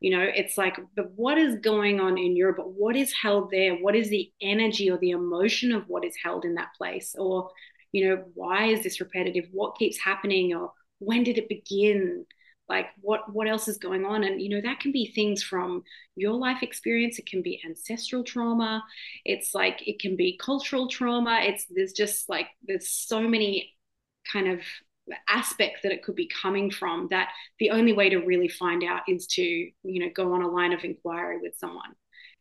You know, it's like, but what is going on in Europe? What is held there? What is the energy or the emotion of what is held in that place? Or, you know, why is this repetitive? What keeps happening? Or when did it begin? Like what what else is going on? And you know that can be things from your life experience. It can be ancestral trauma. It's like it can be cultural trauma. It's there's just like there's so many kind of aspects that it could be coming from that the only way to really find out is to you know go on a line of inquiry with someone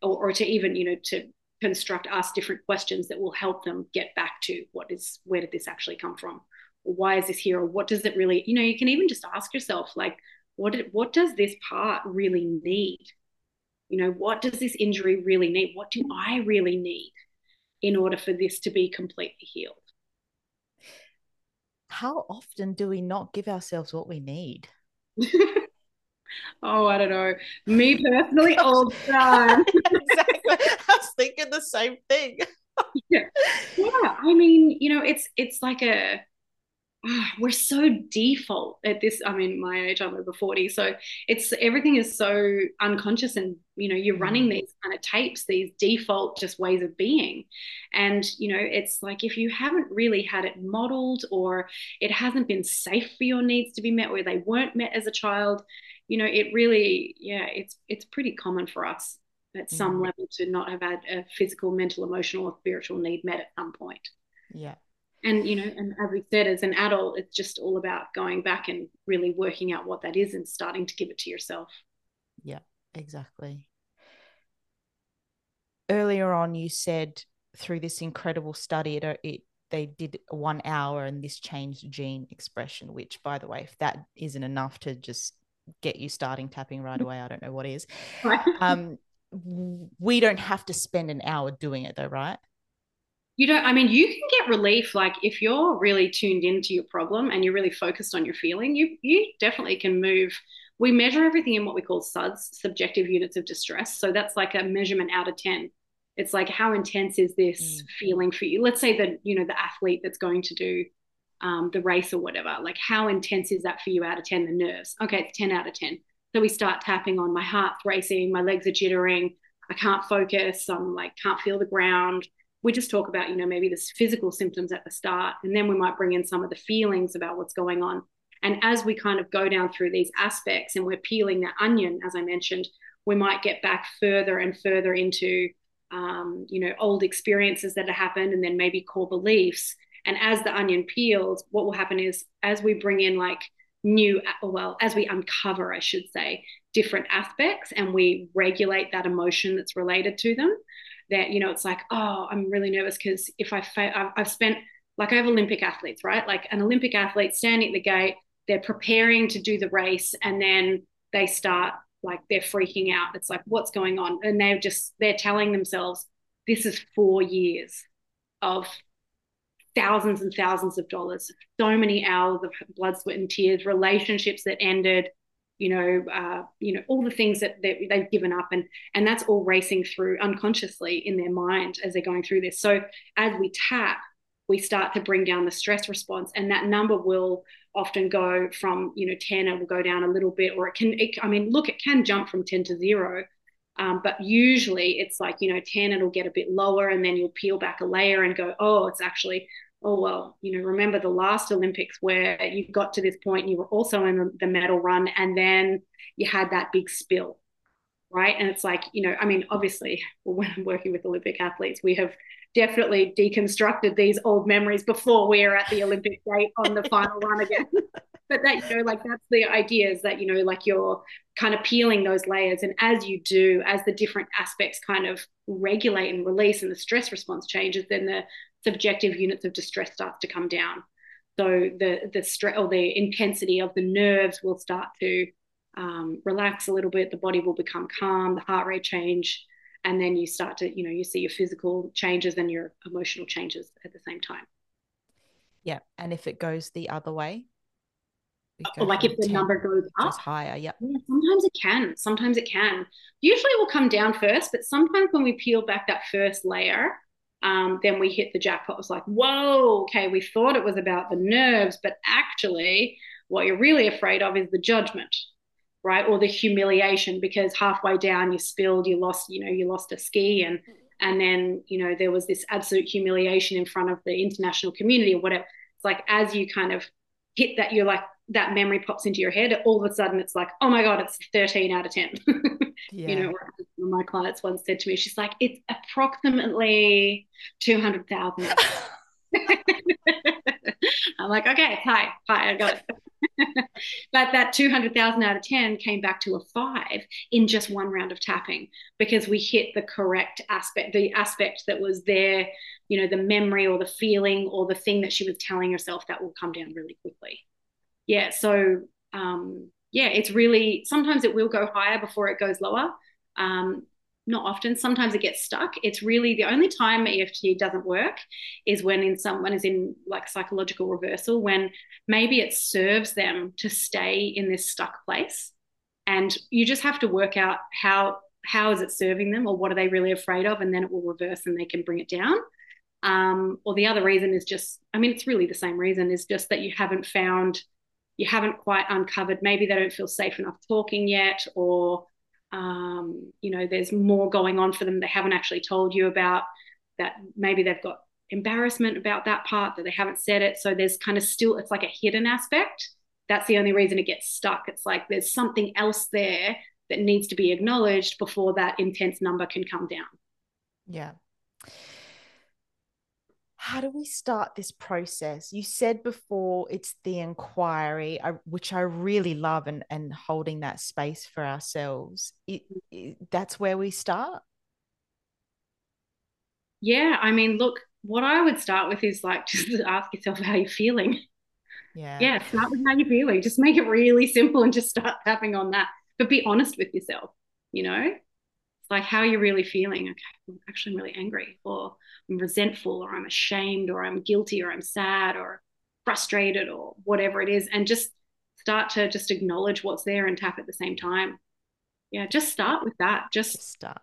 or, or to even you know to construct ask different questions that will help them get back to what is where did this actually come from why is this here or what does it really you know you can even just ask yourself like what what does this part really need? You know what does this injury really need? What do i really need in order for this to be completely healed? How often do we not give ourselves what we need? Oh i don't know. Me personally all the time. Exactly. I was thinking the same thing. Yeah. yeah i mean you know it's it's like a we're so default at this i mean my age i'm over 40 so it's everything is so unconscious and you know you're running mm. these kind of tapes these default just ways of being and you know it's like if you haven't really had it modeled or it hasn't been safe for your needs to be met or they weren't met as a child you know it really yeah it's it's pretty common for us at some mm. level to not have had a physical mental emotional or spiritual need met at some point yeah and you know and as we said as an adult it's just all about going back and really working out what that is and starting to give it to yourself. Yeah exactly. Earlier on you said through this incredible study it, it they did one hour and this changed gene expression which by the way if that isn't enough to just get you starting tapping right away i don't know what is. Um we don't have to spend an hour doing it though right you don't i mean you can get relief like if you're really tuned into your problem and you're really focused on your feeling you you definitely can move. We measure everything in what we call suds subjective units of distress. So that's like a measurement out of 10 it's like how intense is this mm. feeling for you? Let's say that you know the athlete that's going to do um, the race or whatever like how intense is that for you out of 10 the nerves. Okay it's 10 out of 10 so we start tapping on my heart's racing my legs are jittering i can't focus i'm like can't feel the ground we just talk about, you know, maybe the physical symptoms at the start, and then we might bring in some of the feelings about what's going on. And as we kind of go down through these aspects and we're peeling that onion, as I mentioned, we might get back further and further into, um, you know, old experiences that have happened and then maybe core beliefs. And as the onion peels, what will happen is as we bring in like new, well, as we uncover, I should say, different aspects and we regulate that emotion that's related to them, that you know it's like oh i'm really nervous because if i fa- i've spent like i have olympic athletes right? Like an olympic athlete standing at the gate they're preparing to do the race and then they start like they're freaking out. It's like what's going on? And they're just they're telling themselves this is four years of thousands and thousands of dollars so many hours of blood sweat and tears relationships that ended you know, uh, you know, all the things that they've given up, and and that's all racing through unconsciously in their mind as they're going through this. So as we tap, we start to bring down the stress response, and that number will often go from you know 10 it will go down a little bit or it can it, i mean look it can jump from 10 to 0 um, but usually it's like you know 10 it'll get a bit lower and then you'll peel back a layer and go oh it's actually oh well you know remember the last olympics where you got to this point and you were also in the, medal run and then you had that big spill right? And it's like, you know, I mean, obviously, when I'm working with Olympic athletes, we have definitely deconstructed these old memories before we are at the Olympic gate on the final run again. but that, you know, like that's the idea is that, you know, like you're kind of peeling those layers. And as you do, as the different aspects kind of regulate and release and the stress response changes, then the subjective units of distress starts to come down. So the the stress or the intensity of the nerves will start to um, relax a little bit. The body will become calm. The heart rate change, and then you start to you know you see your physical changes and your emotional changes at the same time. Yeah, and if it goes the other way, oh, like if the 10, number goes up higher, yep. yeah. Sometimes it can. Sometimes it can. Usually it will come down first, but sometimes when we peel back that first layer, um, then we hit the jackpot. It was like, whoa, okay, we thought it was about the nerves, but actually, what you're really afraid of is the judgment, right? Or the humiliation because halfway down you spilled, you lost, you know, you lost a ski and and then, you know, there was this absolute humiliation in front of the international community or whatever. It's like as you kind of hit that, you're like, that memory pops into your head, all of a sudden it's like, oh my God, it's 13 out of 10. yeah. You know, my clients once said to me, she's like, it's approximately 200,000. I'm like, okay, hi, hi, I got it. but that 200,000 out of 10 came back to a five in just one round of tapping because we hit the correct aspect, the aspect that was there, you know, the memory or the feeling or the thing that she was telling herself that will come down really quickly yeah, so um, yeah, it's really sometimes it will go higher before it goes lower. Um, not often. Sometimes it gets stuck. It's really the only time EFT doesn't work is when in someone is in like psychological reversal, when maybe it serves them to stay in this stuck place. And you just have to work out how how is it serving them or what are they really afraid of, and then it will reverse and they can bring it down. Um, or the other reason is just, I mean, it's really the same reason, is just that you haven't found you haven't quite uncovered. Maybe they don't feel safe enough talking yet, or um, you know, there's more going on for them they haven't actually told you about. That maybe they've got embarrassment about that part that they haven't said it. So there's kind of still it's like a hidden aspect. That's the only reason it gets stuck. It's like there's something else there that needs to be acknowledged before that intense number can come down. Yeah how do we start this process? You said before it's the inquiry, which I really love, and, and holding that space for ourselves. It, it, that's where we start. Yeah, I mean, look, what I would start with is like just ask yourself how you're feeling. Yeah. Yeah, start with how you're feeling. Just make it really simple and just start tapping on that. But be honest with yourself, you know? Like how are you're really feeling. Okay, I'm actually really angry, or I'm resentful, or I'm ashamed, or I'm guilty, or I'm sad, or frustrated, or whatever it is, and just start to just acknowledge what's there and tap at the same time. Yeah, just start with that. Just, just start.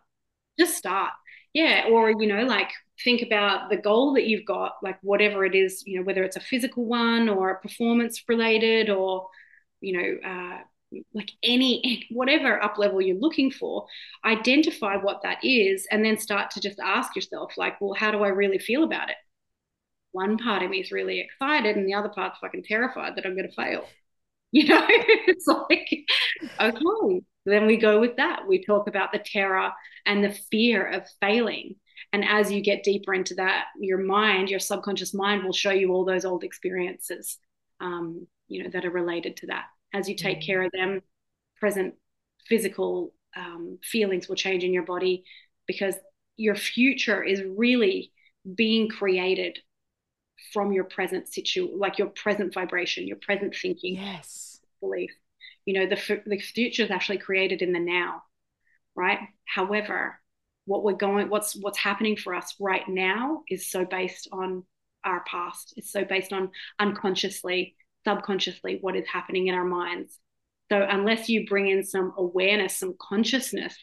Just start. Yeah, or you know, like think about the goal that you've got, like whatever it is, you know, whether it's a physical one or a performance related, or you know, uh, like any whatever up level you're looking for identify what that is and then start to just ask yourself like well how do i really feel about it? One part of me is really excited and the other part's fucking terrified that i'm going to fail. You know it's like okay then we go with that. We talk about the terror and the fear of failing. And as you get deeper into that your mind your subconscious mind will show you all those old experiences um, you know that are related to that as you take mm. care of them present physical um, feelings will change in your body because your future is really being created from your present situ like your present vibration your present thinking yes. belief. You know the, the future is actually created in the now right? However what we're going what's what's happening for us right now is so based on our past. It's so based on unconsciously subconsciously what is happening in our minds. So, unless you bring in some awareness, some consciousness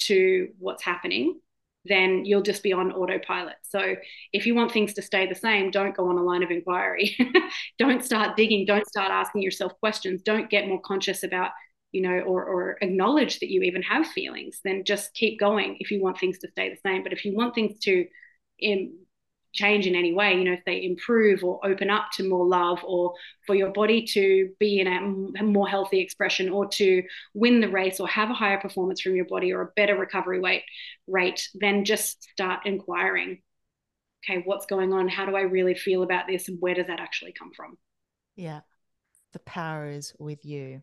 to what's happening, then you'll just be on autopilot. So, if you want things to stay the same, don't go on a line of inquiry. don't start digging. Don't start asking yourself questions. Don't get more conscious about, you know, or, or acknowledge that you even have feelings. Then just keep going if you want things to stay the same. But if you want things to in, change in any way, you know, if they improve or open up to more love or for your body to be in a more healthy expression or to win the race or have a higher performance from your body or a better recovery weight rate, then just start inquiring. Okay, what's going on? How do I really feel about this? And where does that actually come from? Yeah. The power is with you.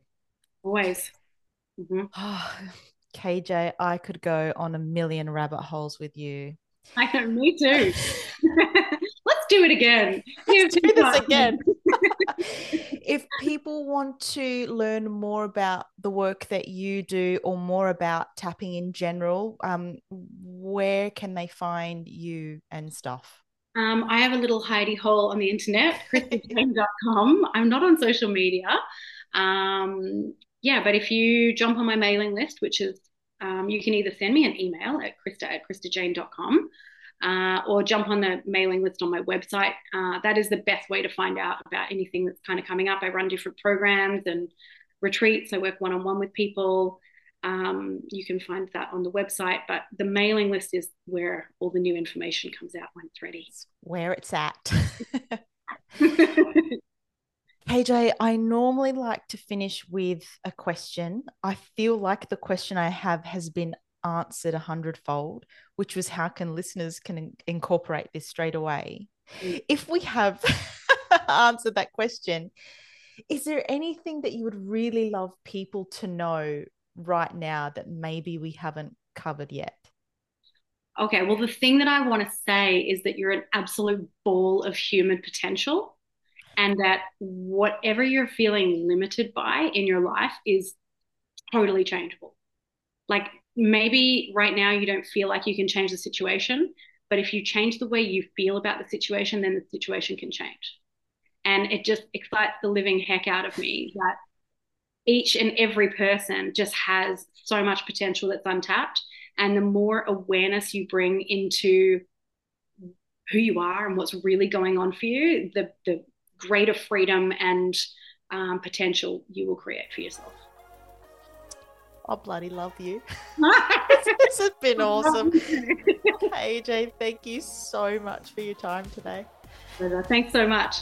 Always. Mm-hmm. Oh, KJ, I could go on a million rabbit holes with you. I know, me too. Do it again. Let's do this again. if people want to learn more about the work that you do or more about tapping in general, um, where can they find you and stuff? Um, I have a little hidey hole on the internet, kristajane.com. I'm not on social media. Um, yeah, but if you jump on my mailing list, which is um, you can either send me an email at krista at kristajane.com uh, or jump on the mailing list on my website. Uh, that is the best way to find out about anything that's kind of coming up. I run different programs and retreats. I work one on one with people. Um, you can find that on the website, but the mailing list is where all the new information comes out when it's ready. where it's at. KJ, I normally like to finish with a question. I feel like the question I have has been answered a hundredfold, which was how can listeners can incorporate this straight away? Mm. If we have answered that question, is there anything that you would really love people to know right now that maybe we haven't covered yet? Okay, well, the thing that I want to say is that you're an absolute ball of human potential and that whatever you're feeling limited by in your life is totally changeable. Like maybe right now you don't feel like you can change the situation, but if you change the way you feel about the situation, then the situation can change. And it just excites the living heck out of me that each and every person just has so much potential that's untapped. And the more awareness you bring into who you are and what's really going on for you, the, the greater freedom and um, potential you will create for yourself. I bloody love you. this has been awesome. KJ, thank you so much for your time today. Thanks so much.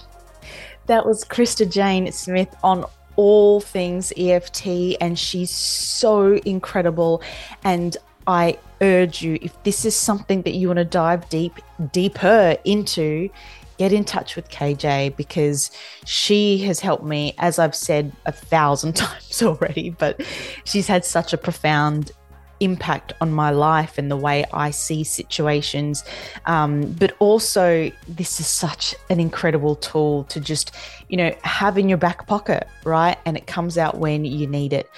That was Krista Jane Smith on all things EFT, and she's so incredible. And I urge you, if this is something that you want to dive deep, deeper into, get in touch with KJ because she has helped me, as I've said a thousand times already, but she's had such a profound impact on my life and the way I see situations. Um, but also, this is such an incredible tool to just, you know, have in your back pocket, right? And it comes out when you need it.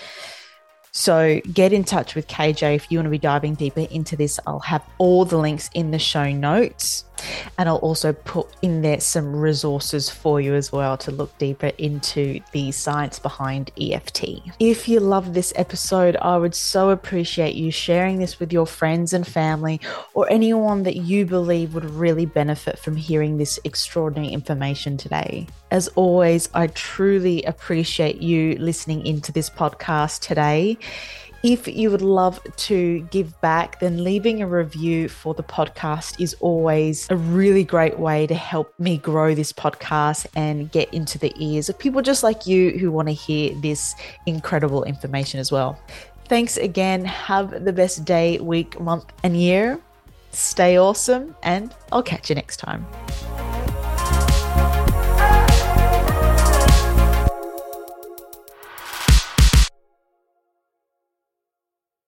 So get in touch with KJ if you want to be diving deeper into this. I'll have all the links in the show notes. And I'll also put in there some resources for you as well to look deeper into the science behind EFT. If you love this episode, I would so appreciate you sharing this with your friends and family or anyone that you believe would really benefit from hearing this extraordinary information today. As always, I truly appreciate you listening into this podcast today. If you would love to give back, then leaving a review for the podcast is always a really great way to help me grow this podcast and get into the ears of people just like you who want to hear this incredible information as well. Thanks again. Have the best day, week, month, and year. Stay awesome, and I'll catch you next time.